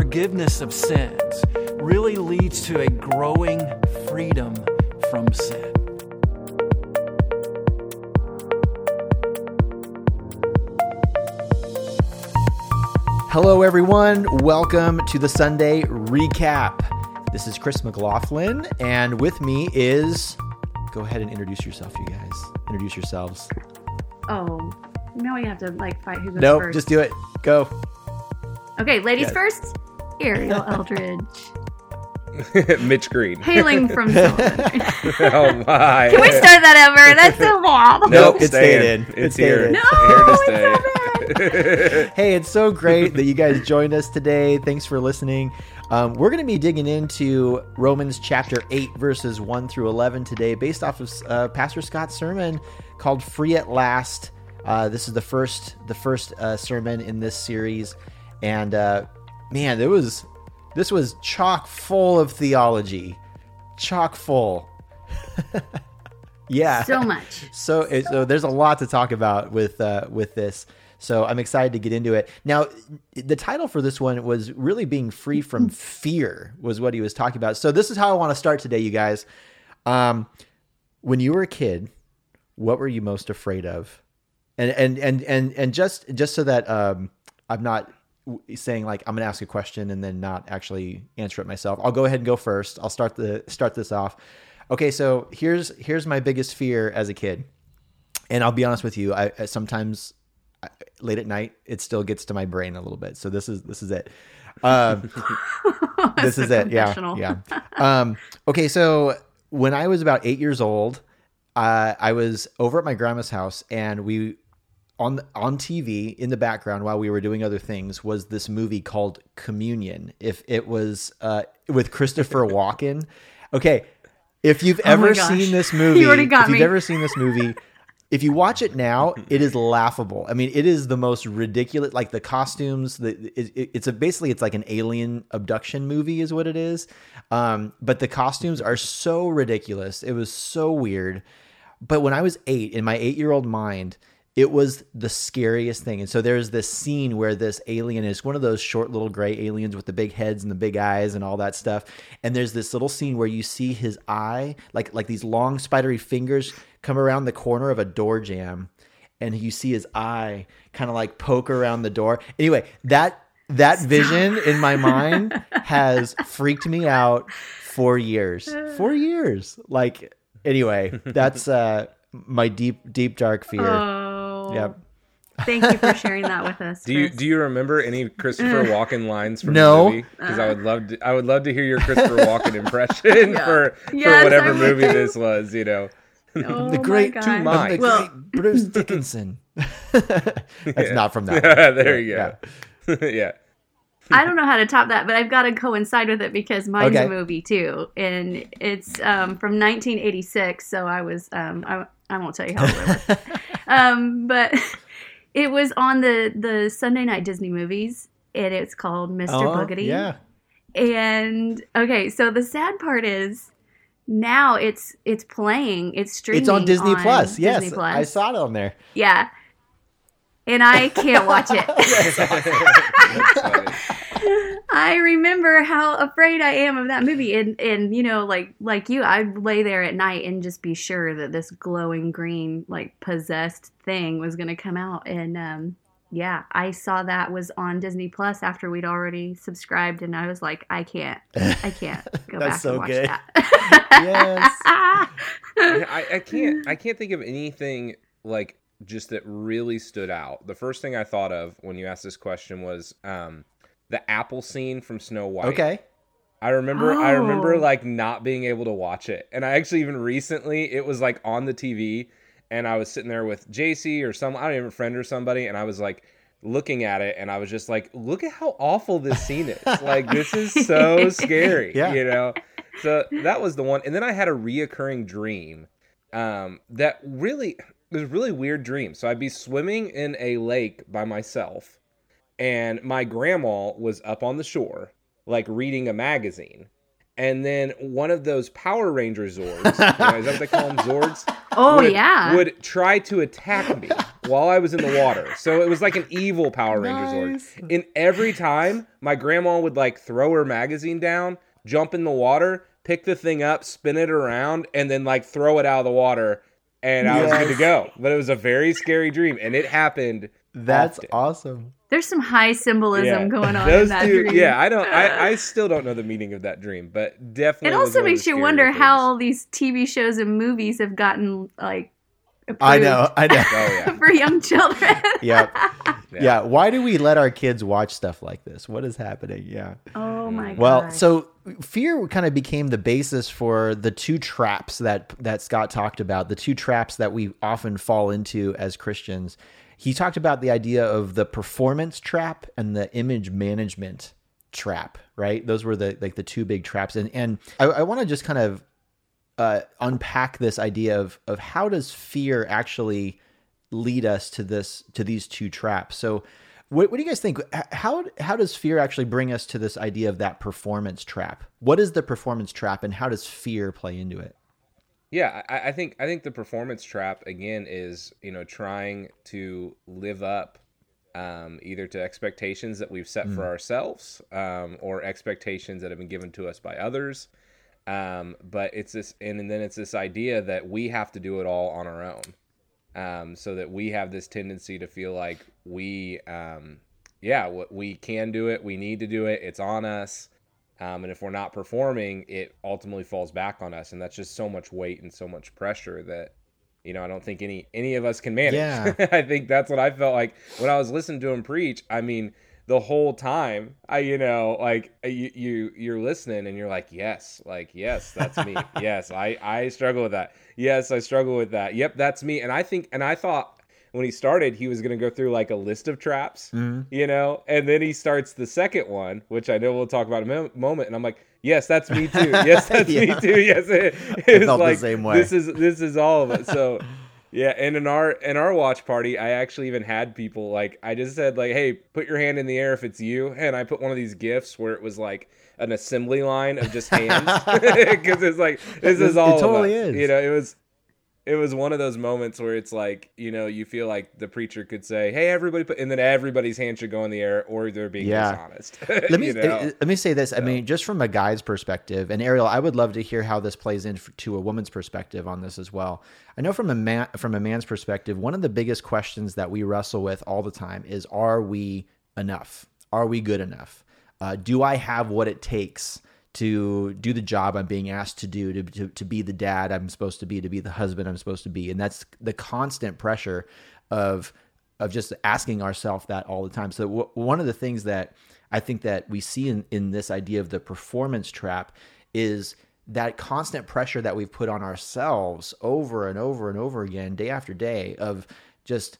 forgiveness of sins really leads to a growing freedom from sin. Hello, everyone. Welcome to the Sunday recap. This is Chris McLaughlin, and with me is. Go ahead and introduce yourself, you guys. Introduce yourselves. Oh, now we have to like fight who goes Nope, first. just do it. Go. okay, ladies Yes. first. Ariel Eldridge, Mitch Green. hailing from Sylvan. oh my! Can we start that over? That's so bad. Nope, it's it staying. stayed in. It It's here. in. No, Here to it's stay. Hey, it's so great that you guys joined us today. Thanks for listening. Um, we're going to be digging into Romans chapter 8, verses 1 through 11 today, based off of uh, Pastor Scott's sermon called Free at Last. Uh, this is the first the first uh, sermon in this series. And uh, man, there was this was chock full of theology. Chock full. yeah. So much. So, it, so there's a lot to talk about with uh, with this. So I'm excited to get into it. Now, the title for this one was really being free from fear was what he was talking about. So this is how I want to start today, you guys. Um, when you were a kid, what were you most afraid of? And and and and and just just so that um, I'm not saying like I'm gonna ask a question and then not actually answer it myself. I'll go ahead and go first. I'll start the start this off. Okay, so here's here's my biggest fear as a kid, and I'll be honest with you. I, I sometimes I, late at night it still gets to my brain a little bit. So this is this is it. Um, this is it. Yeah, yeah. Um, okay, so when I was about eight years old, uh, I was over at my grandma's house, and we on on TV in the background while we were doing other things was this movie called Communion. If it was uh, with Christopher Walken, okay. If you've Oh ever seen this You movie, already got if you've ever seen this movie, if you watch it now, it is laughable. I mean, it is the most ridiculous. Like the costumes, the it, it- it's a basically it's like an alien abduction movie, is what it is. Um, but the costumes are so ridiculous. It was so weird. But when I was eight, in my eight year old mind, it was the scariest thing. And so there's this scene where this alien is one of those short little gray aliens with the big heads and the big eyes and all that stuff. And there's this little scene where you see his eye, like like these long spidery fingers come around the corner of a door jamb, and you see his eye kind of like poke around the door. Anyway, that that vision in my mind has freaked me out for years. For years. Like anyway, that's uh my deep deep dark fear. Yep. Thank you for sharing that with us. Do you Chris. do you remember any Christopher Walken lines from No. the movie? Because I uh. would love to. I would love to hear your Christopher Walken impression Yeah. for Yes, for whatever movie too. this was. You know. Oh the great gosh. Two minds. Well- Bruce Dickinson. That's Yeah. not from that. one. there you Yeah. go. Yeah. I don't know how to top that, but I've got to coincide with it because mine's Okay. a movie too, and it's um, from 1986. So I was um, I, I won't tell you how old I was, um, but it was on the the Sunday night Disney movies, and it's called Mr. Oh, Boogedy. Yeah. And okay, so the sad part is now it's it's playing, it's streaming. It's on Disney Plus. Yes. Disney Plus. I saw it on there. Yeah, and I can't watch it. I remember how afraid I am of that movie, and and you know, like like you, I'd lay there at night and just be sure that this glowing green, like possessed thing was going to come out, and um, yeah, I saw that was on Disney Plus after we'd already subscribed, and I was like, I can't, I can't go That's back so and watch good. that. Yes. Yeah, I, I can't I can't think of anything like just that really stood out. The first thing I thought of when you asked this question was um, the apple scene from Snow White. Okay. I remember I remember Oh. like not being able to watch it. And I actually even recently it was like on the TV and I was sitting there with JC or some I don't even friend or somebody and I was like looking at it and I was just like look at how awful this scene is. like this is so scary, Yeah. you know. So that was the one and then I had a reoccurring dream um that really it was a really weird dream. So I'd be swimming in a lake by myself and my grandma was up on the shore like reading a magazine and then one of those power ranger zords you know, is that what they call them zords oh would, yeah, would try to attack me while I was in the water. So it was like an evil Power Ranger Nice. Zord. And every time my grandma would like throw her magazine down, jump in the water, pick the thing up, spin it around, and then like throw it out of the water. And I was good to go. But it was a very scary dream. And it happened. That's often. awesome. There's some high symbolism going on in that two- dream. Yeah, I don't. I, I still don't know the meaning of that dream, but definitely. It also makes you wonder things. how all these TV shows and movies have gotten like. I know. I know. Oh yeah. For young children. yeah. Yeah. yeah. Why do we let our kids watch stuff like this? What is happening? Yeah. oh my god. Well, so fear kind of became the basis for the two traps that that Scott talked about, the two traps that we often fall into as Christians. He talked about the idea of the performance trap and the image management trap, right? Those were the like the two big traps. And and I, I want to just kind of uh, unpack this idea of of how does fear actually lead us to this to these two traps. So, what, what do you guys think? How how does fear actually bring us to this idea of that performance trap? What is the performance trap, and how does fear play into it? Yeah, I, I think I think the performance trap again is you know trying to live up um, either to expectations that we've set for ourselves um, or expectations that have been given to us by others. Um, but it's this, and, and then it's this idea that we have to do it all on our own. Um, so that we have this tendency to feel like we, um, yeah, we can do it, we need to do it, it's on us. Um, and if we're not performing, it ultimately falls back on us, and that's just so much weight and so much pressure that you know I don't think any any of us can manage. Yeah. I think that's what I felt like when I was listening to him preach. I mean, the whole time, I you know like uh, you you you're listening and you're like, yes, like yes, that's me. yes, I I struggle with that. Yes, I struggle with that. Yep, that's me. And I think and I thought when he started, he was going to go through like a list of traps, mm-hmm. you know, and then he starts the second one, which I know we'll talk about in a mo- moment, and I'm like, yes, that's me too. Yes, that's me too. Yes, it, it's felt the like same way. this is this is all of it. So. Yeah, and in our in our watch party, I actually even had people like I just said like, "Hey, put your hand in the air if it's you," and I put one of these gifts where it was like an assembly line of just hands because it's like this It is all of totally us. is. You know, it was it was one of those moments where it's like you know you feel like the preacher could say, "Hey, everybody," put, and then everybody's hand should go in the air, or they're being Yeah. dishonest. Let me you know? let me say this. I mean, just from a guy's perspective, and Ariel, I would love to hear how this plays into a woman's perspective on this as well. I know from a man from a man's perspective, one of the biggest questions that we wrestle with all the time is: Are we enough? Are we good enough? Uh, do I have what it takes? To do the job I'm being asked to do, to, to, to be the dad I'm supposed to be, to be the husband I'm supposed to be. And that's the constant pressure of, of just asking ourselves that all the time. So w- one of the things that I think that we see in, in this idea of the performance trap is that constant pressure that we've put on ourselves over and over and over again, day after day of just,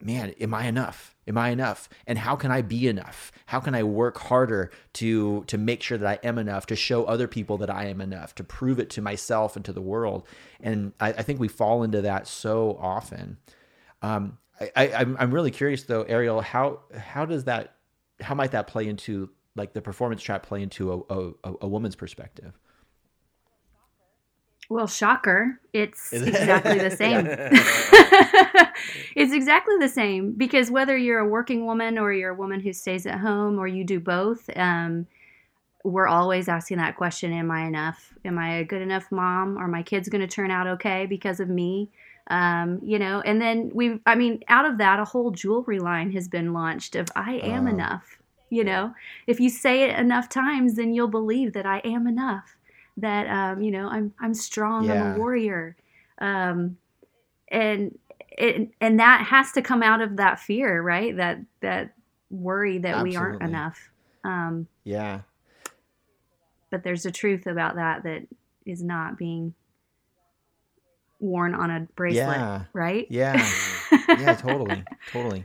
man, am I enough? Am I enough? And how can I be enough? How can I work harder to to make sure that I am enough, to show other people that I am enough, to prove it to myself and to the world? And I, I think we fall into that so often. Um, I, I, I'm I'm really curious though, Ariel, how how does that how might that play into like the performance trap play into a, a, a woman's perspective? Well, shocker. It's exactly the same. it's exactly the same because whether you're a working woman or you're a woman who stays at home or you do both, um, we're always asking that question Am I enough? Am I a good enough mom? Are my kids going to turn out okay because of me? Um, you know, and then we, I mean, out of that, a whole jewelry line has been launched of I am Oh. enough. You know, if you say it enough times, then you'll believe that I am enough that um, you know I'm I'm strong. I'm a warrior, um, and it, and that has to come out of that fear, right? That that worry that we aren't enough. Um, Yeah. but there's a truth about that that is not being worn on a bracelet, Yeah. right? Yeah. yeah, totally, totally.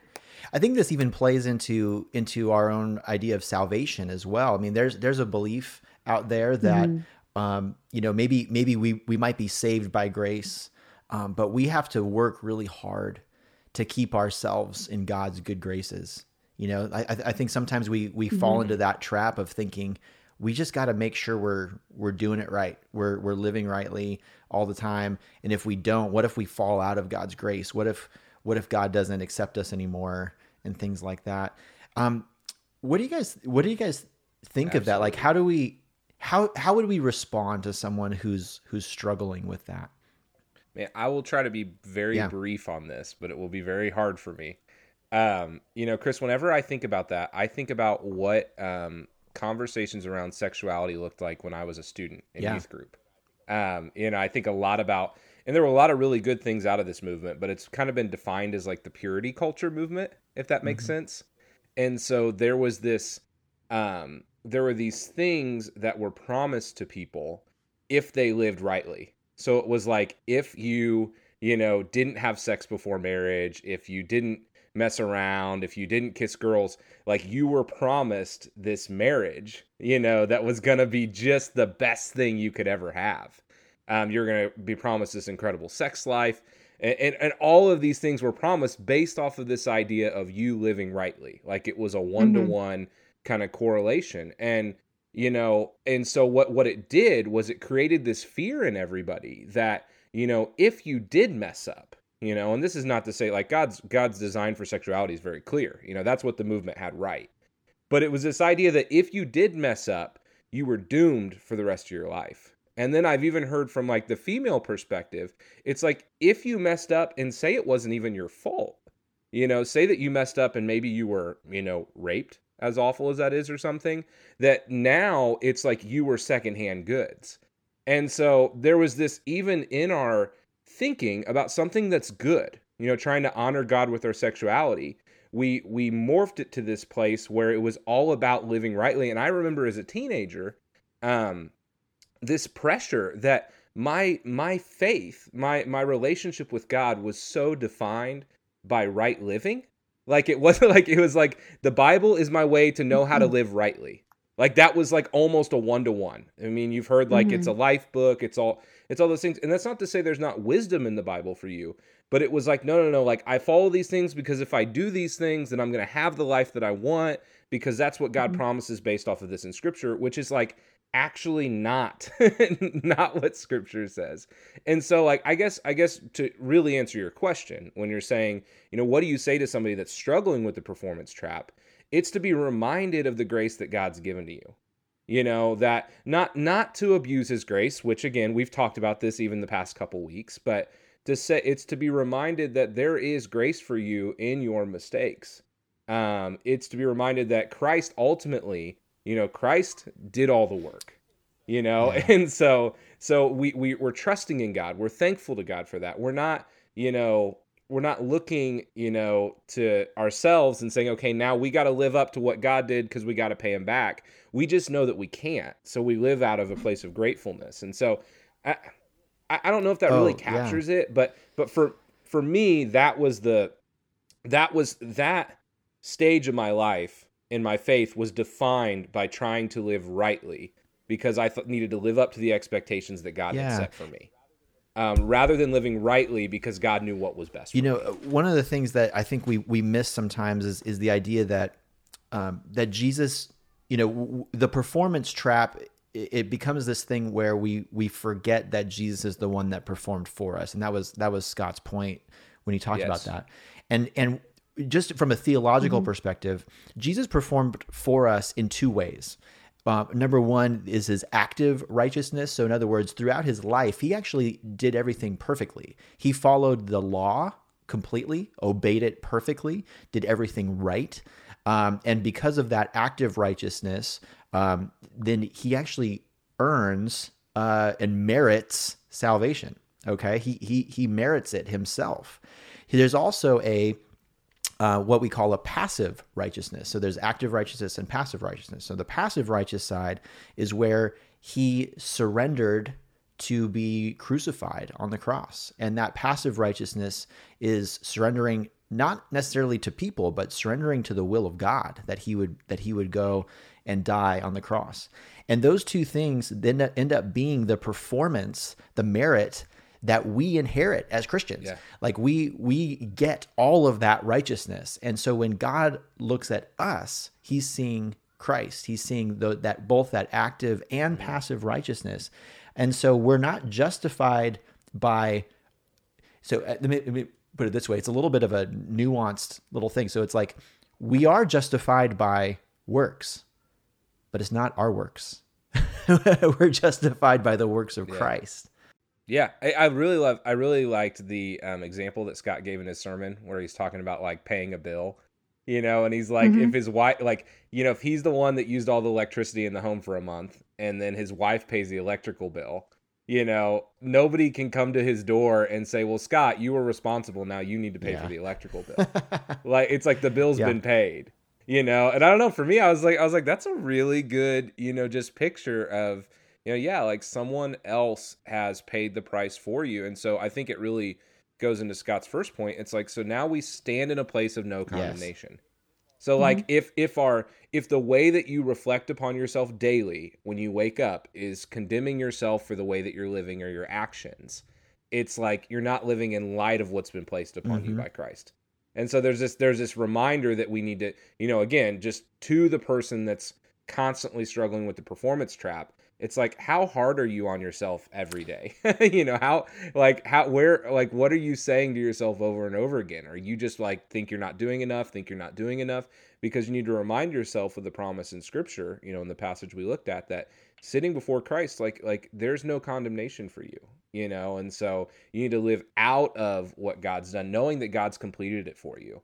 I think this even plays into into our own idea of salvation as well. I mean, there's there's a belief out there that um, you know maybe maybe we we might be saved by grace, um, but we have to work really hard to keep ourselves in God's good graces. You know, I, I I think sometimes we we fall into that trap of thinking we just got to make sure we're we're doing it right. We're we're living rightly all the time. And if we don't, what if we fall out of God's grace? What if what if God doesn't accept us anymore and things like that. Um, what do you guys what do you guys think of that? Like how do we how how would we respond to someone who's who's struggling with that? Man, I will try to be very Yeah. brief on this, but it will be very hard for me. Um, you know, Chris, whenever I think about that, I think about what um, conversations around sexuality looked like when I was a student in Yeah. youth group. Um, you know, I think a lot about, and there were a lot of really good things out of this movement, but it's kind of been defined as like the purity culture movement, if that makes sense. And so there was this, um, there were these things that were promised to people if they lived rightly. So it was like if you, you know, didn't have sex before marriage, if you didn't mess around, if you didn't kiss girls, like you were promised this marriage, you know, that was going to be just the best thing you could ever have. Um, you're going to be promised this incredible sex life. And, and, and all of these things were promised based off of this idea of you living rightly. Like it was a one to one kind of correlation. And you know and so what what it did was it created this fear in everybody that you know if you did mess up you know and this is not to say like god's god's design for sexuality is very clear. You know that's what the movement had right. But it was this idea that if you did mess up you were doomed for the rest of your life. And then i've even heard from like the female perspective it's like if you messed up and say it wasn't even your fault you know say that you messed up and maybe you were you know raped as awful as that is or something that now it's like you were secondhand goods. And so there was this even in our thinking about something that's good you know trying to honor god with our sexuality. We we morphed it to this place where it was all about living rightly. And i remember as a teenager um this pressure that my my faith my my relationship with god was so defined by right living like it wasn't like it was like the bible is my way to know how to mm-hmm. live rightly. Like that was like almost a one to one i mean you've heard like it's mm-hmm. a life book it's all it's all those things. And that's not to say there's not wisdom in the bible for you but it was like no no no like i follow these things because if i do these things then i'm going to have the life that i want because that's what god mm-hmm. promises based off of this in scripture which is like actually not not what scripture says. And so like i guess i guess to really answer your question when you're saying you know what do you say to somebody that's struggling with the performance trap? It's to be reminded of the grace that god's given to you. You know that not not to abuse his grace which again we've talked about this even the past couple weeks but to say it's to be reminded that there is grace for you in your mistakes. Um it's to be reminded that christ ultimately you know christ did all the work you know? And so so we, we we're trusting in god. We're thankful to god for that. We're not you know we're not looking you know to ourselves and saying okay now we got to live up to what god did because we got to pay him back. We just know that we can't. So we live out of a place of gratefulness. And so i i don't know if that really Oh, yeah. captures it but but for for me that was the that was that stage of my life in my faith was defined by trying to live rightly because I th- needed to live up to the expectations that God Yeah. had set for me, um, rather than living rightly because God knew what was best. You me. know, uh, one of the things that I think we we miss sometimes is is the idea that um, that Jesus, you know, w- the performance trap. It it becomes this thing where we we forget that Jesus is the one that performed for us, and that was that was Scott's point when he talked about that. And and just from a theological perspective, Jesus performed for us in two ways. Uh, number one is his active righteousness. So, in other words, throughout his life, he actually did everything perfectly. He followed the law completely, obeyed it perfectly, did everything right. Um, and because of that active righteousness, um, then he actually earns uh, and merits salvation. Okay, he he he merits it himself. There's also a uh, what we call a passive righteousness. So there's active righteousness and passive righteousness. So the passive righteous side is where he surrendered to be crucified on the cross. And that passive righteousness is surrendering not necessarily to people, but surrendering to the will of God that he would that he would go and die on the cross. And those two things then end up being the performance, the merit that we inherit as Christians. Yeah. Like we we get all of that righteousness. And so when God looks at us, he's seeing Christ. He's seeing the, that both that active and passive righteousness. And so we're not justified by so uh, let me, let me put it this way. It's a little bit of a nuanced little thing. So it's like we are justified by works, but it's not our works. We're justified by the works of Yeah. Christ. Yeah, I, I really love. I really liked the um, example that Scott gave in his sermon, where he's talking about like paying a bill, you know, and he's like, Mhm. if his wife, like, you know, if he's the one that used all the electricity in the home for a month, and then his wife pays the electrical bill, you know, nobody can come to his door and say, well, Scott, you were responsible. Now you need to pay Yeah. for the electrical bill. like, it's like the bill's Yeah. been paid, you know. And I don't know. For me, I was like, I was like, that's a really good, you know, just picture of you know, yeah, like someone else has paid the price for you. And so I think it really goes into Scott's first point. It's like so now we stand in a place of no condemnation. So like if if our if the way that you reflect upon yourself daily when you wake up is condemning yourself for the way that you're living or your actions, it's like you're not living in light of what's been placed upon you Mhm. by Christ. And so there's this there's this reminder that we need to, you know, again, just to the person that's constantly struggling with the performance trap, it's like how hard are you on yourself every day? you know, how like how where like what are you saying to yourself over and over again? Are you just like think you're not doing enough, think you're not doing enough? Because you need to remind yourself of the promise in scripture, you know, in the passage we looked at that sitting before Christ, like like there's no condemnation for you, you know, and so you need to live out of what God's done, knowing that God's completed it for you.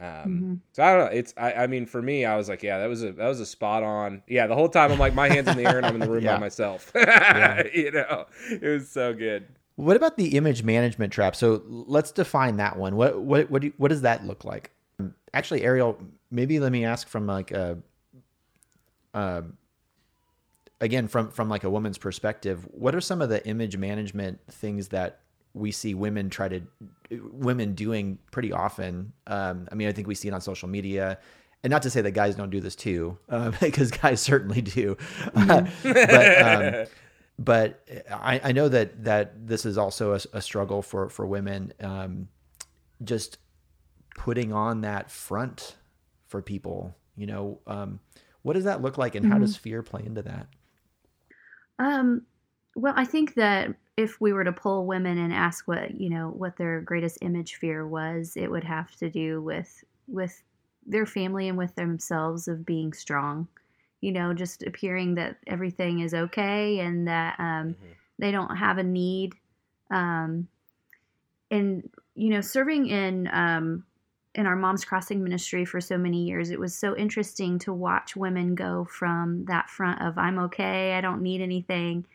Um, Mhm. so I don't know. It's I, I mean for me, I was like, yeah, that was a that was a spot on. Yeah, the whole time I'm like, my hands in the air and I'm in the room Yeah. by myself. Yeah. you know, it was so good. What about the image management trap? So let's define that one. What what what do what does that look like? Actually, Ariel, maybe let me ask from like a, uh, again from from like a woman's perspective. What are some of the image management things that we see women try to women doing pretty often? Um, I mean, I think we see it on social media. And not to say that guys don't do this too, uh, because guys certainly do. Uh, but um, but I, I know that that this is also a, a struggle for for women um, just putting on that front for people you know um, what does that look like and how does fear play into that Um, well, I think that if we were to poll women and ask what you know what their greatest image fear was, it would have to do with with their family and with themselves of being strong. You know, just appearing that everything is okay and that um, they don't have a need. Um, and you know, serving in um, in our Moms Crossing ministry for so many years, it was so interesting to watch women go from that front of I'm okay, I don't need anything,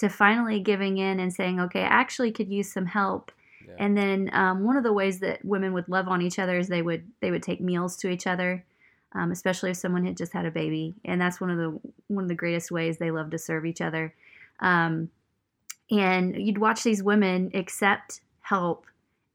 to finally giving in and saying, okay, I actually could use some help. Yeah. And then um, one of the ways that women would love on each other is they would they would take meals to each other, um, especially if someone had just had a baby, and that's one of the one of the greatest ways they love to serve each other. Um, and you'd watch these women accept help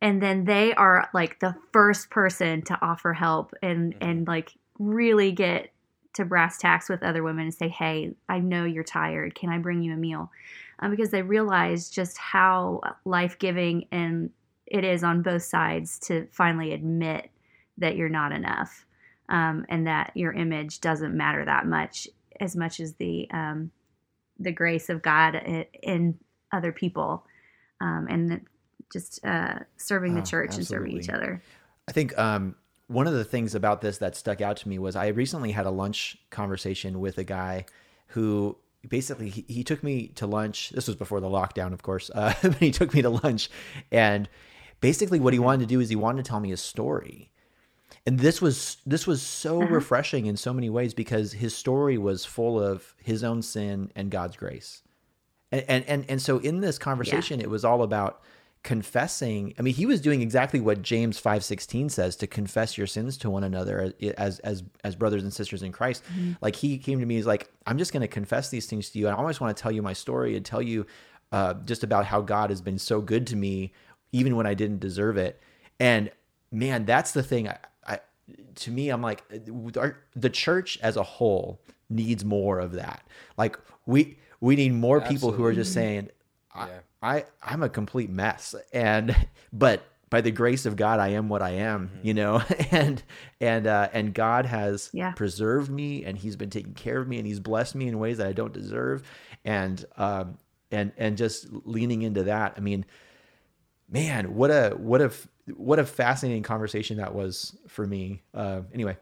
and then they are like the first person to offer help and Mhm. and like really get to brass tacks with other women and say hey i know you're tired. Can i bring you a meal? Um, because they realize just how life-giving and it is on both sides to finally admit that you're not enough um, and that your image doesn't matter that much as much as the um, the grace of god in other people um, and just uh, serving the Oh, church and serving each other. I think um, one of the things about this that stuck out to me was I recently had a lunch conversation with a guy who basically he, he took me to lunch. This was before the lockdown, of course. Uh, but he took me to lunch, and basically what he wanted to do is he wanted to tell me a story. And this was this was so refreshing in so many ways because his story was full of his own sin and God's grace. And and and, and so in this conversation it was all about confessing i mean he was doing exactly what james 5.16 says to confess your sins to one another as as as brothers and sisters in christ. Like he came to me he's like i'm just going to confess these things to you and i always want to tell you my story and tell you uh, just about how god has been so good to me even when i didn't deserve it. And man that's the thing i, I to me i'm like our, the church as a whole needs more of that. Like we we need more people who are just saying Yeah. I I'm a complete mess and but by the grace of God I am what I am you know and and uh and God has Yeah. preserved me and he's been taking care of me and he's blessed me in ways that I don't deserve and um and and just leaning into that I mean man what a what a what a fascinating conversation that was for me. Uh, anyway,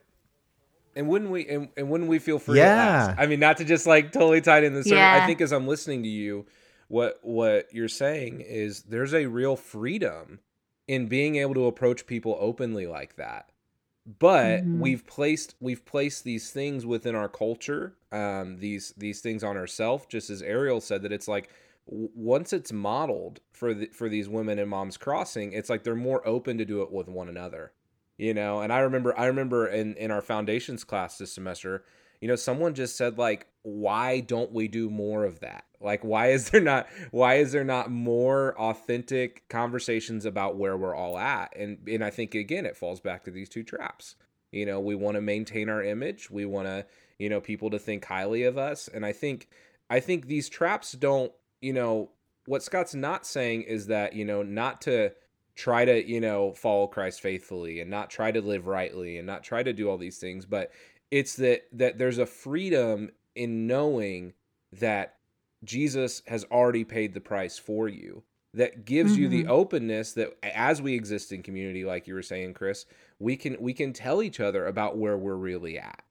And wouldn't we and, and wouldn't we feel free Yeah. to ask? I mean, not to just like totally tie it in the sermon. I think as I'm listening to you, what what you're saying is there's a real freedom in being able to approach people openly like that. But Mhm. we've placed we've placed these things within our culture, um, these these things on ourselves, just as Ariel said that it's like w- once it's modeled for the, for these women in Mom's Crossing, it's like they're more open to do it with one another you know and i remember i remember in in our foundations class this semester you know someone just said like why don't we do more of that? Like why is there not why is there not more authentic conversations about where we're all at? And and i think again it falls back to these two traps. You know we want to maintain our image. We want to you know people to think highly of us. And i think i think these traps don't you know what scott's not saying is that you know not to try to you know follow christ faithfully and not try to live rightly and not try to do all these things but it's that that there's a freedom in knowing that jesus has already paid the price for you that gives you the Mhm. openness that as we exist in community like you were saying chris we can we can tell each other about where we're really at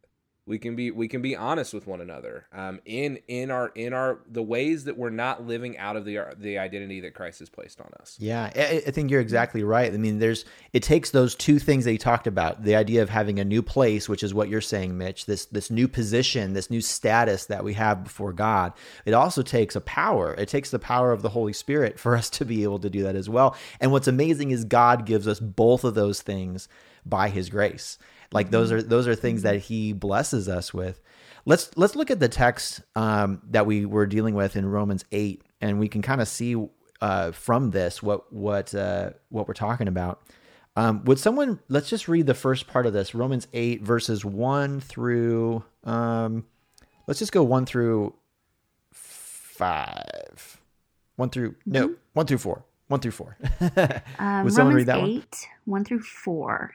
we can be we can be honest with one another um, in in our in our the ways that we're not living out of the the identity that Christ has placed on us. Yeah, I, think you're exactly right. I mean, there's it takes those two things that you talked about, the idea of having a new place, which is what you're saying, Mitch, this this new position, this new status that we have before God. It also takes a power. It takes the power of the Holy Spirit for us to be able to do that as well. And what's amazing is God gives us both of those things by his grace. Like those are those are things that he blesses us with. Let's let's look at the text um, that we were dealing with in Romans eight, and we can kind of see uh, from this what what uh, what we're talking about. Um, would someone let's just read the first part of this Romans eight verses one through um, let's just go one through five, one through no one through four, one through four. Um, Would someone Romans read that one? 8, 1 through 4.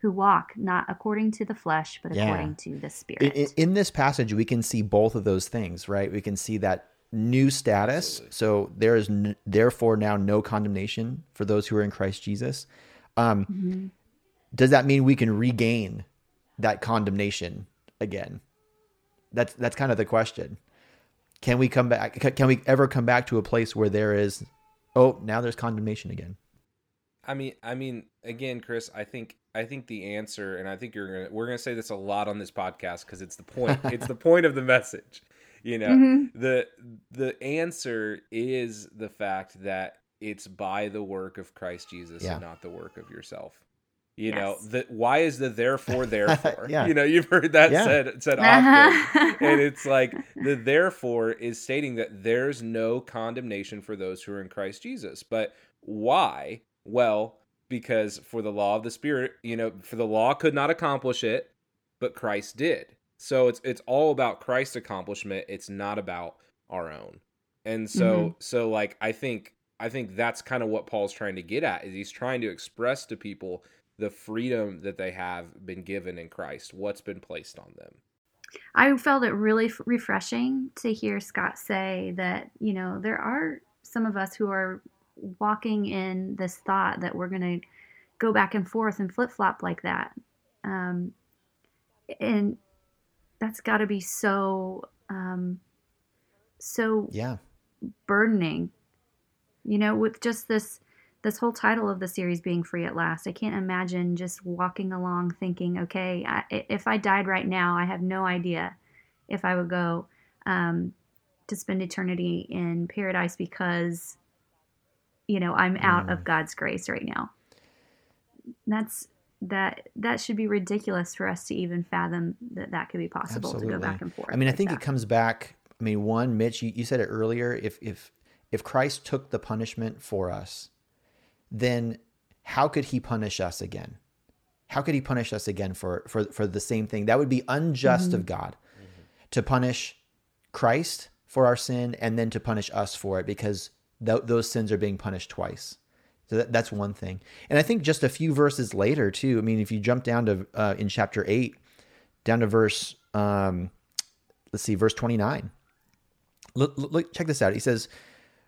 who walk not according to the flesh, but Yeah. according to the Spirit. in, in- in this passage we can see both of those things right? We can see that new status. So there is n- therefore now no condemnation for those who are in christ jesus. Um, Mhm. does that mean we can regain that condemnation again? That's that's kind of the question. Can we come back can we ever come back to a place where there is oh now there's condemnation again I mean, I mean, again, Chris, I think I think the answer, and I think you're gonna we're gonna say this a lot on this podcast because it's the point. it's the point of the message. You know, Mhm. the the answer is the fact that it's by the work of Christ Jesus Yeah. and not the work of yourself. You know, Yes. the why is the therefore therefore? Yeah. You know, you've heard that Yeah. said said Uh-huh. often, and it's like the therefore is stating that there's no condemnation for those who are in Christ Jesus. But why? Well, because for the law of the spirit, you know, for the law could not accomplish it, but Christ did. So it's it's all about Christ's accomplishment. It's not about our own. And so mm-hmm. so like I think I think that's kind of what Paul's trying to get at is he's trying to express to people the freedom that they have been given in Christ, what's been placed on them. I felt it really f- refreshing to hear Scott say that, you know, there are some of us who are walking in this thought that we're going to go back and forth and flip flop like that. Um, and that's got to be so, um, so yeah burdening you know with just this this whole title of the series being free at last i can't imagine just walking along thinking okay I, if i died right now i have no idea if i would go um, to spend eternity in paradise because you know i'm out of mm. god's grace right now that's that that should be ridiculous for us to even fathom that that could be possible to go Absolutely. back and forth I mean, I think it comes back. I mean, one, Mitch, you, you said it earlier. If if if Christ took the punishment for us, then how could he punish us again? how could he punish us again for for for the same thing? That would be unjust of mm-hmm. God to punish Christ for our sin and then to punish us for it because th- those sins are being punished twice. So that, that's one thing. And I think just a few verses later too. I mean, if you jump down to uh, in chapter eight, down to verse um, let's see, verse twenty nine. Look, look, check this out. He says,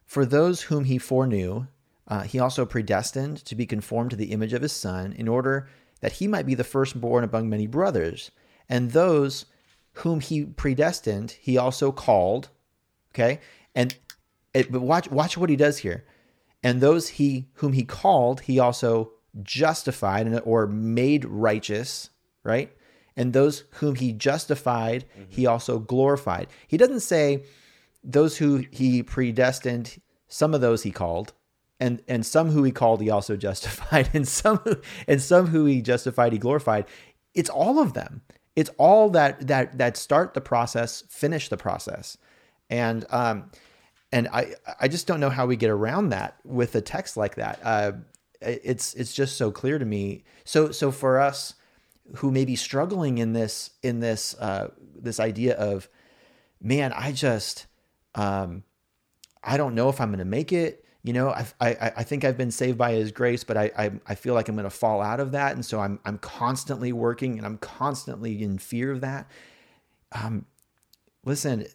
"For those whom he foreknew, uh, he also predestined to be conformed to the image of his son, in order that he might be the firstborn among many brothers. And those whom he predestined, he also called." Okay, and it, but watch watch what he does here. And those he whom he called, he also justified or made righteous, right? And those whom he justified, mm-hmm. he also glorified. He doesn't say those who he predestined, some of those he called, and and some who he called he also justified, and some and some who he justified he glorified. It's all of them. It's all that that that start the process, finish the process, and um, and I I just don't know how we get around that with a text like that. Uh, it's it's just so clear to me. So so for us who may be struggling in this in this uh, this idea of, man, I just um, I don't know if I'm going to make it. You know, I, I I think I've been saved by His grace, but I I, I feel like I'm going to fall out of that, and so I'm I'm constantly working and I'm constantly in fear of that. Um, listen,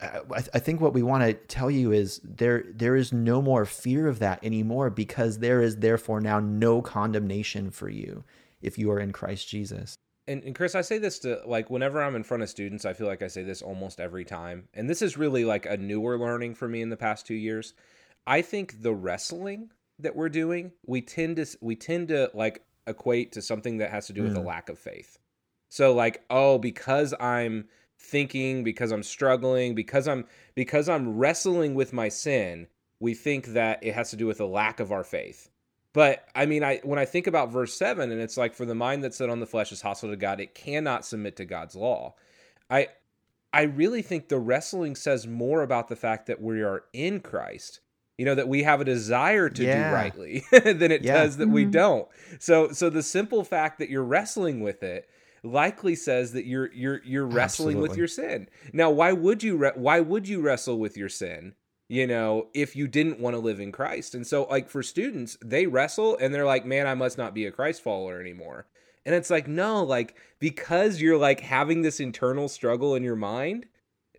I, I think what we want to tell you is there there is no more fear of that anymore because there is therefore now no condemnation for you if you are in Christ Jesus. And, and Chris, I say this to like whenever I'm in front of students, I feel like I say this almost every time. And this is really like a newer learning for me in the past two years. I think the wrestling that we're doing, we tend to we tend to like equate to something that has to do with mm. a lack of faith. So like, oh, because I'm thinking because I'm struggling because I'm because I'm wrestling with my sin, we think that it has to do with a lack of our faith. But I mean, I when I think about verse seven, and it's like, for the mind that's set on the flesh is hostile to God; it cannot submit to God's law. I I really think the wrestling says more about the fact that we are in Christ. You know that we have a desire to yeah. do rightly than it yeah. does that mm-hmm. we don't. So so the simple fact that you're wrestling with it likely says that you're you're you're wrestling Absolutely. with your sin. Now, why would you re- why would you wrestle with your sin? You know, if you didn't want to live in Christ. And so like for students, they wrestle and they're like, "Man, I must not be a Christ follower anymore." And it's like, "No, like because you're like having this internal struggle in your mind,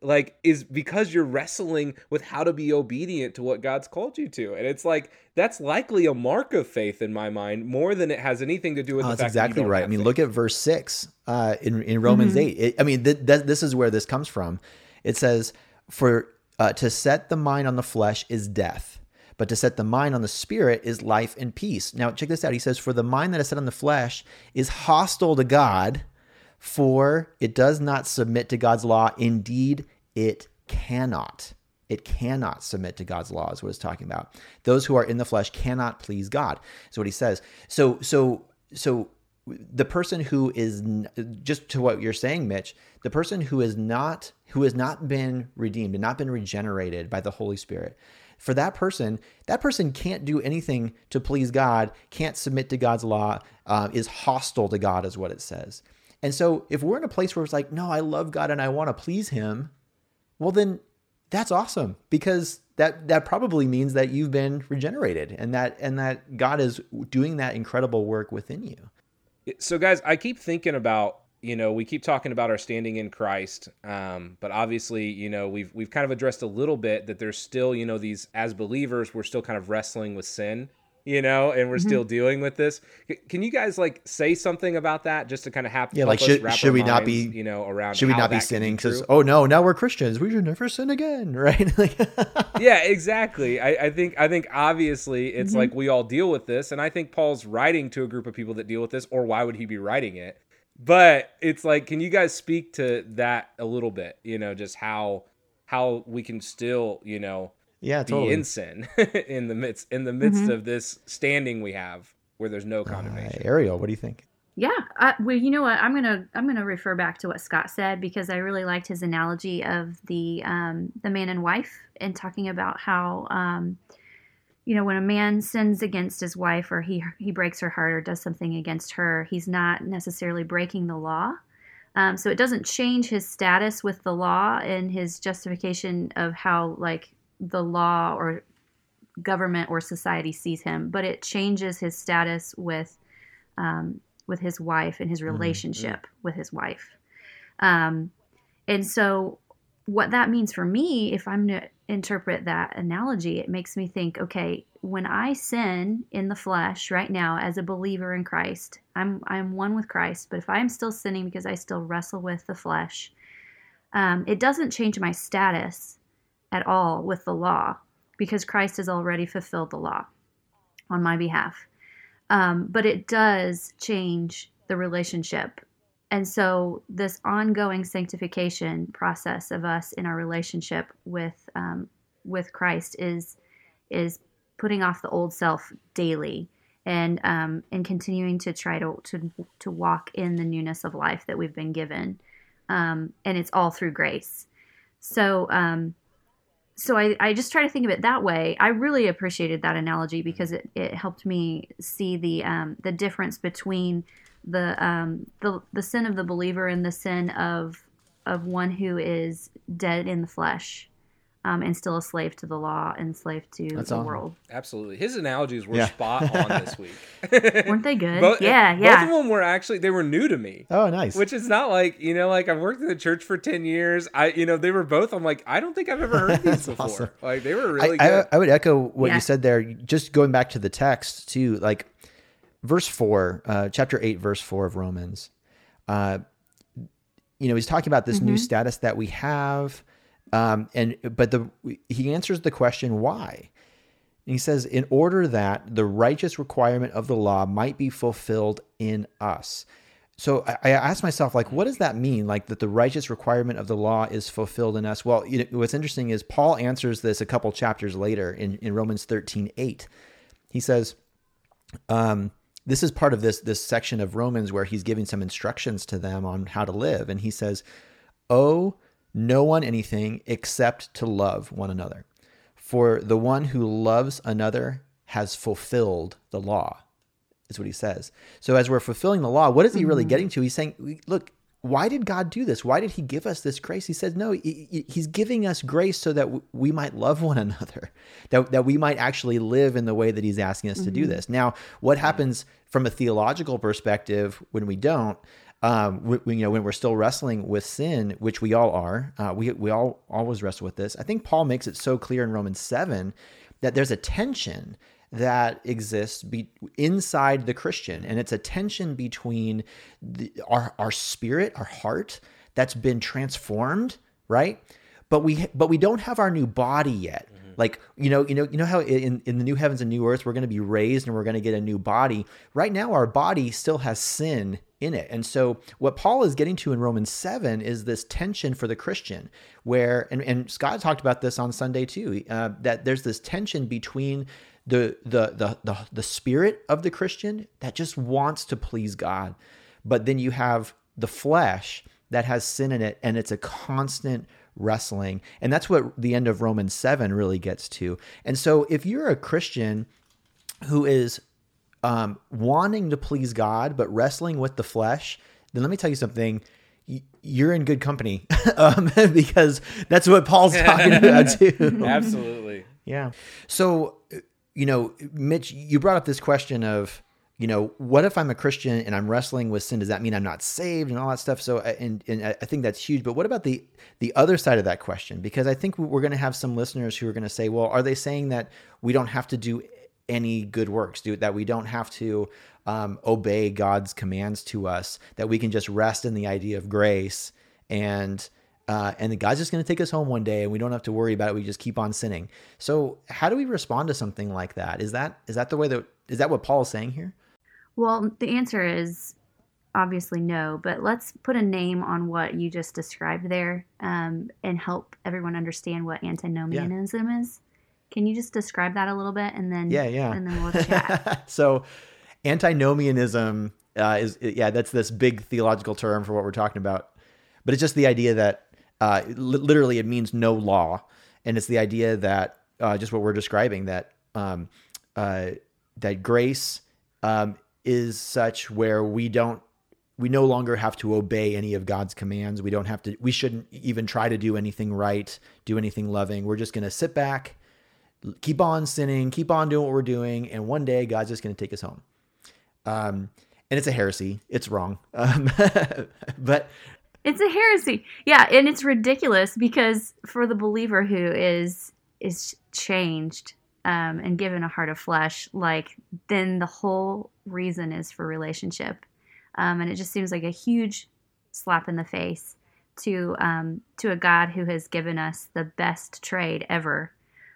like is because you're wrestling with how to be obedient to what God's called you to. And it's like that's likely a mark of faith in my mind more than it has anything to do with oh, the that's exactly right. I mean, faith. look at verse 6 uh, in in Romans mm-hmm. 8. It, I mean, th- th- this is where this comes from. It says for uh, to set the mind on the flesh is death. But to set the mind on the spirit is life and peace. Now, check this out. He says, For the mind that is set on the flesh is hostile to God, for it does not submit to God's law. Indeed, it cannot. It cannot submit to God's law, is what it's talking about. Those who are in the flesh cannot please God. Is what he says. So, so, so the person who is just to what you're saying, Mitch, the person who is not who has not been redeemed and not been regenerated by the Holy Spirit, for that person, that person can't do anything to please God, can't submit to God's law, uh, is hostile to God, is what it says. And so, if we're in a place where it's like, no, I love God and I want to please Him, well, then that's awesome because that that probably means that you've been regenerated and that and that God is doing that incredible work within you. So, guys, I keep thinking about you know we keep talking about our standing in Christ, um, but obviously you know we've we've kind of addressed a little bit that there's still you know these as believers we're still kind of wrestling with sin you know, and we're mm-hmm. still dealing with this. Can you guys like say something about that just to kind of have yeah, like should, should we minds, not be you know around should we not be sinning because oh no now we're Christians we should never sin again right? yeah, exactly. I, I, think I think obviously it's mm-hmm. like we all deal with this, and I think Paul's writing to a group of people that deal with this, or why would he be writing it? But it's like, can you guys speak to that a little bit? You know, just how how we can still you know yeah, totally. be in sin in the midst in the midst mm-hmm. of this standing we have where there's no condemnation. Uh, Ariel, what do you think? Yeah, I, well, you know what? I'm gonna I'm gonna refer back to what Scott said because I really liked his analogy of the um, the man and wife and talking about how um, you know, when a man sins against his wife or he he breaks her heart or does something against her, he's not necessarily breaking the law. Um, so it doesn't change his status with the law and his justification of how like the law or government or society sees him, but it changes his status with um, with his wife and his relationship with his wife. Um, and so, what that means for me, if I'm to interpret that analogy, it makes me think okay, when I sin in the flesh right now as a believer in Christ, I'm, I'm one with Christ, but if I'm still sinning because I still wrestle with the flesh, um, it doesn't change my status at all with the law because Christ has already fulfilled the law on my behalf. Um, but it does change the relationship and so, this ongoing sanctification process of us in our relationship with um, with Christ is is putting off the old self daily and um, and continuing to try to, to to walk in the newness of life that we've been given, um, and it's all through grace. So um, so I, I just try to think of it that way. I really appreciated that analogy because it, it helped me see the um, the difference between the um the the sin of the believer and the sin of of one who is dead in the flesh um, and still a slave to the law and slave to That's the awesome. world. Absolutely. His analogies were Yeah. spot on this week. Weren't they good? Both, yeah, Both of them were actually they were new to me. Oh, nice. Which is not like, you know, like I've worked in the church for 10 years. I you know, they were both I'm like, I don't think I've ever heard these That's before. awesome. Like they were really I, I, good. I would echo what Yeah. you said there. Just going back to the text too, like verse four, uh, chapter eight, verse four of Romans. Uh, you know, he's talking about this new status that we have, um, and but the he answers the question why. And he says, in order that the righteous requirement of the law might be fulfilled in us. So I, I asked myself, like, what does that mean? Like that the righteous requirement of the law is fulfilled in us? Well, you know, what's interesting is Paul answers this a couple chapters later in, in Romans 13, 8. He says, um, this is part of this this section of Romans where he's giving some instructions to them on how to live. And he says, Owe no one anything except to love one another. For the one who loves another has fulfilled the law, is what he says. So as we're fulfilling the law, what is he really mm-hmm. getting to? He's saying, look, why did God do this? Why did he give us this grace? He says, no, he- he- he's giving us grace so that we might love one another, that, that we might actually live in the way that he's asking us to do mm-hmm. this. Now, what happens from a theological perspective when we don't? Um, we, we- you know, when we're still wrestling with sin, which we all are, uh, we we all always wrestle with this. I think Paul makes it so clear in Romans seven that there's a tension that exists be, inside the Christian, and it's a tension between the, our our spirit, our heart that's been transformed, right? But we but we don't have our new body yet. Like you know, you know, you know how in in the new heavens and new earth we're going to be raised and we're going to get a new body. Right now, our body still has sin in it, and so what Paul is getting to in Romans seven is this tension for the Christian, where and and Scott talked about this on Sunday too. Uh, that there's this tension between the, the the the the spirit of the Christian that just wants to please God, but then you have the flesh that has sin in it, and it's a constant wrestling. And that's what the end of Romans 7 really gets to. And so if you're a Christian who is um, wanting to please God, but wrestling with the flesh, then let me tell you something. You're in good company um, because that's what Paul's talking about too. Absolutely. Yeah. So, you know, Mitch, you brought up this question of, you know, what if I'm a Christian and I'm wrestling with sin? Does that mean I'm not saved and all that stuff? So, and, and I think that's huge. But what about the the other side of that question? Because I think we're going to have some listeners who are going to say, well, are they saying that we don't have to do any good works, do that we don't have to um, obey God's commands to us, that we can just rest in the idea of grace and uh, and God's just going to take us home one day, and we don't have to worry about it. We just keep on sinning. So, how do we respond to something like that? Is that is that the way that is that what Paul is saying here? Well, the answer is obviously no, but let's put a name on what you just described there um, and help everyone understand what antinomianism is. Can you just describe that a little bit and then Yeah, yeah. and then we'll chat. so, antinomianism uh, is yeah, that's this big theological term for what we're talking about. But it's just the idea that uh, li- literally it means no law, and it's the idea that uh, just what we're describing that um, uh, that grace um, is such where we don't we no longer have to obey any of God's commands. We don't have to. We shouldn't even try to do anything right, do anything loving. We're just going to sit back, keep on sinning, keep on doing what we're doing, and one day God's just going to take us home. Um, and it's a heresy. It's wrong. Um, but it's a heresy. Yeah, and it's ridiculous because for the believer who is is changed um, and given a heart of flesh, like then the whole reason is for relationship, um, and it just seems like a huge slap in the face to um, to a God who has given us the best trade ever,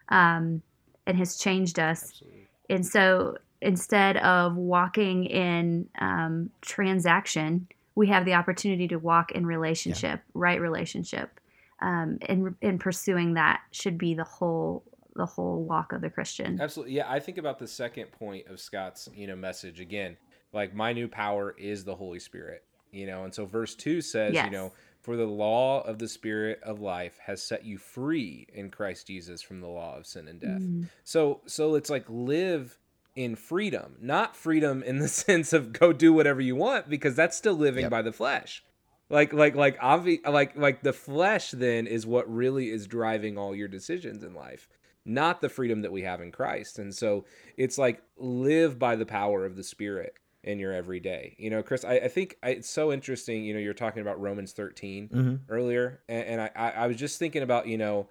um, and has changed us. Absolutely. And so instead of walking in um, transaction, we have the opportunity to walk in relationship, yeah. right relationship. Um, and in pursuing that should be the whole the whole walk of the Christian. Absolutely, yeah. I think about the second point of Scott's you know message again. Like my new power is the Holy Spirit, you know, and so verse two says, yes. you know, for the law of the Spirit of life has set you free in Christ Jesus from the law of sin and death. Mm. So so it's like live in freedom, not freedom in the sense of go do whatever you want because that's still living yep. by the flesh. Like like like obvi- like like the flesh then is what really is driving all your decisions in life, not the freedom that we have in Christ. And so it's like live by the power of the spirit in your everyday. You know, Chris, I, I think I, it's so interesting. You know, you're talking about Romans 13 mm-hmm. earlier, and, and I, I was just thinking about you know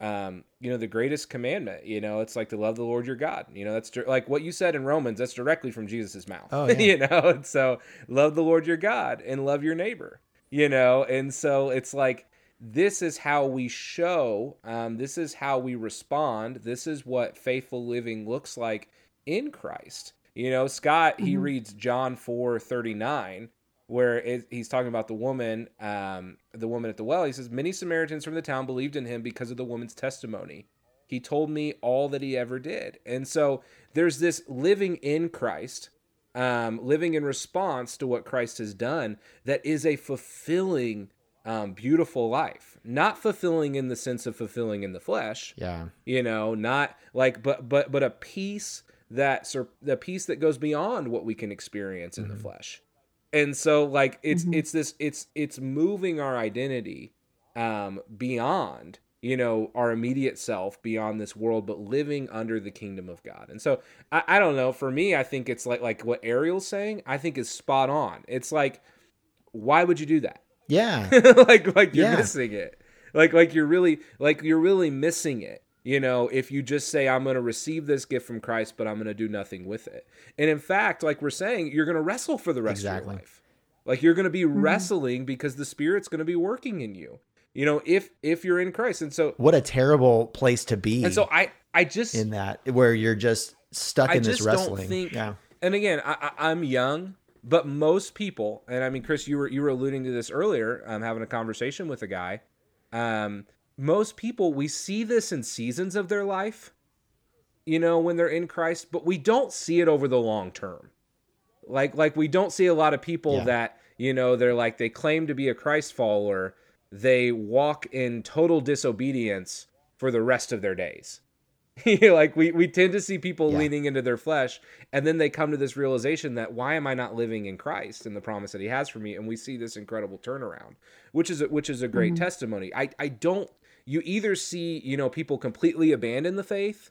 um, you know, the greatest commandment. You know, it's like to love the Lord your God. You know, that's like what you said in Romans. That's directly from Jesus's mouth. Oh, yeah. you know, and so love the Lord your God and love your neighbor. You know, and so it's like this is how we show. Um, this is how we respond. This is what faithful living looks like in Christ. You know, Scott he mm-hmm. reads John four thirty nine where it, he's talking about the woman, um, the woman at the well. He says, Many Samaritans from the town believed in him because of the woman's testimony. He told me all that he ever did. And so there's this living in Christ, um, living in response to what Christ has done, that is a fulfilling, um, beautiful life. Not fulfilling in the sense of fulfilling in the flesh. Yeah. You know, not like, but, but, but a peace that, the peace that goes beyond what we can experience in mm-hmm. the flesh. And so like it's mm-hmm. it's this it's it's moving our identity um beyond you know our immediate self beyond this world but living under the kingdom of god. And so I, I don't know. For me i think it's like like what ariel's saying i think is spot on. It's like why would you do that? Yeah. Like like you're yeah. missing it. Like like you're really like you're really missing it you know, if you just say, I'm going to receive this gift from Christ, but I'm going to do nothing with it. And in fact, like we're saying, you're going to wrestle for the rest exactly. of your life. Like you're going to be mm-hmm. wrestling because the Spirit's going to be working in you. You know, if if you're in Christ, and so what a terrible place to be. And so I I just in that where you're just stuck in this wrestling. Think, yeah. And again, I, I'm young, but most people, and I mean, Chris, you were you were alluding to this earlier. I'm having a conversation with a guy. Um, most people we see this in seasons of their life you know when they're in christ but we don't see it over the long term like like we don't see a lot of people yeah. that you know they're like they claim to be a christ follower they walk in total disobedience for the rest of their days like we, we tend to see people yeah. leaning into their flesh and then they come to this realization that why am i not living in christ and the promise that he has for me and we see this incredible turnaround which is a, which is a great mm-hmm. testimony i i don't you either see, you know, people completely abandon the faith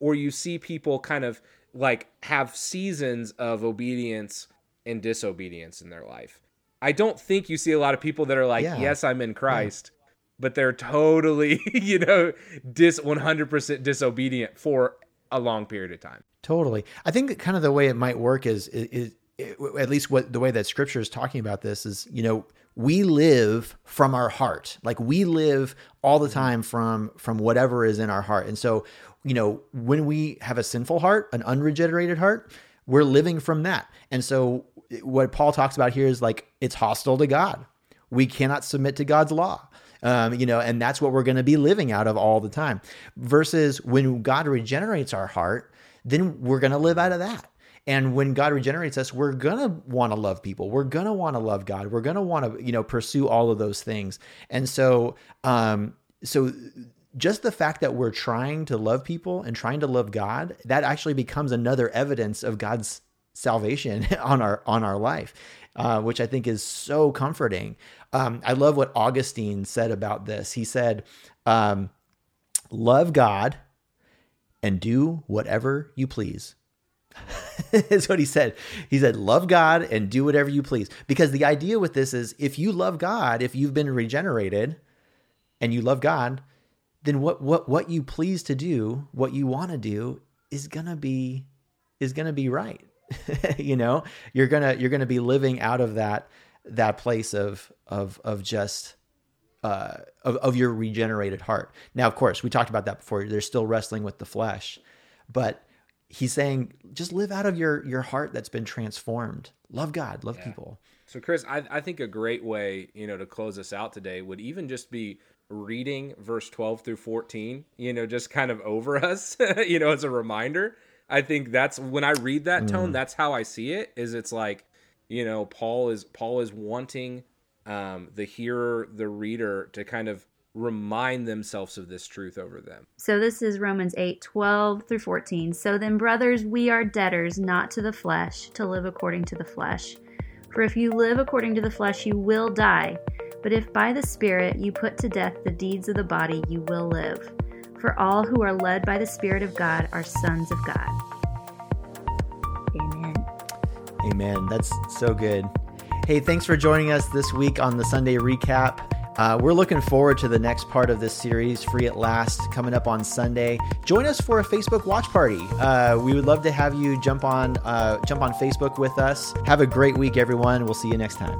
or you see people kind of like have seasons of obedience and disobedience in their life. I don't think you see a lot of people that are like, yeah. "Yes, I'm in Christ." Yeah. But they're totally, you know, dis 100% disobedient for a long period of time. Totally. I think kind of the way it might work is, is, is at least what the way that scripture is talking about this is, you know, we live from our heart. Like we live all the time from from whatever is in our heart. And so you know when we have a sinful heart an unregenerated heart we're living from that. And so what paul talks about here is like it's hostile to god. We cannot submit to god's law. Um, you know and that's what we're going to be living out of all the time. Versus when god regenerates our heart then we're going to live out of that and when God regenerates us, we're going to want to love people. We're going to want to love God. We're going to want to, you know, pursue all of those things. And so, um, so just the fact that we're trying to love people and trying to love God, that actually becomes another evidence of God's salvation on our on our life, uh, which I think is so comforting. Um, I love what Augustine said about this. He said, um, "Love God and do whatever you please." is what he said. He said, Love God and do whatever you please. Because the idea with this is if you love God, if you've been regenerated and you love God, then what what what you please to do, what you want to do is gonna be is gonna be right. you know, you're gonna you're gonna be living out of that that place of of of just uh, of, of your regenerated heart. Now, of course, we talked about that before. They're still wrestling with the flesh, but he's saying just live out of your your heart that's been transformed. Love God, love yeah. people. So, Chris, I, I think a great way you know to close us out today would even just be reading verse 12 through 14 you know just kind of over us you know as a reminder i think that's when i read that tone mm. that's how i see it is it's like you know paul is paul is wanting um, the hearer the reader to kind of remind themselves of this truth over them so this is romans 8 12 through 14 so then brothers we are debtors not to the flesh to live according to the flesh for if you live according to the flesh you will die but if by the Spirit you put to death the deeds of the body, you will live. For all who are led by the Spirit of God are sons of God. Amen. Amen. That's so good. Hey, thanks for joining us this week on the Sunday recap. Uh, we're looking forward to the next part of this series, Free at Last, coming up on Sunday. Join us for a Facebook watch party. Uh, we would love to have you jump on uh, jump on Facebook with us. Have a great week, everyone. We'll see you next time.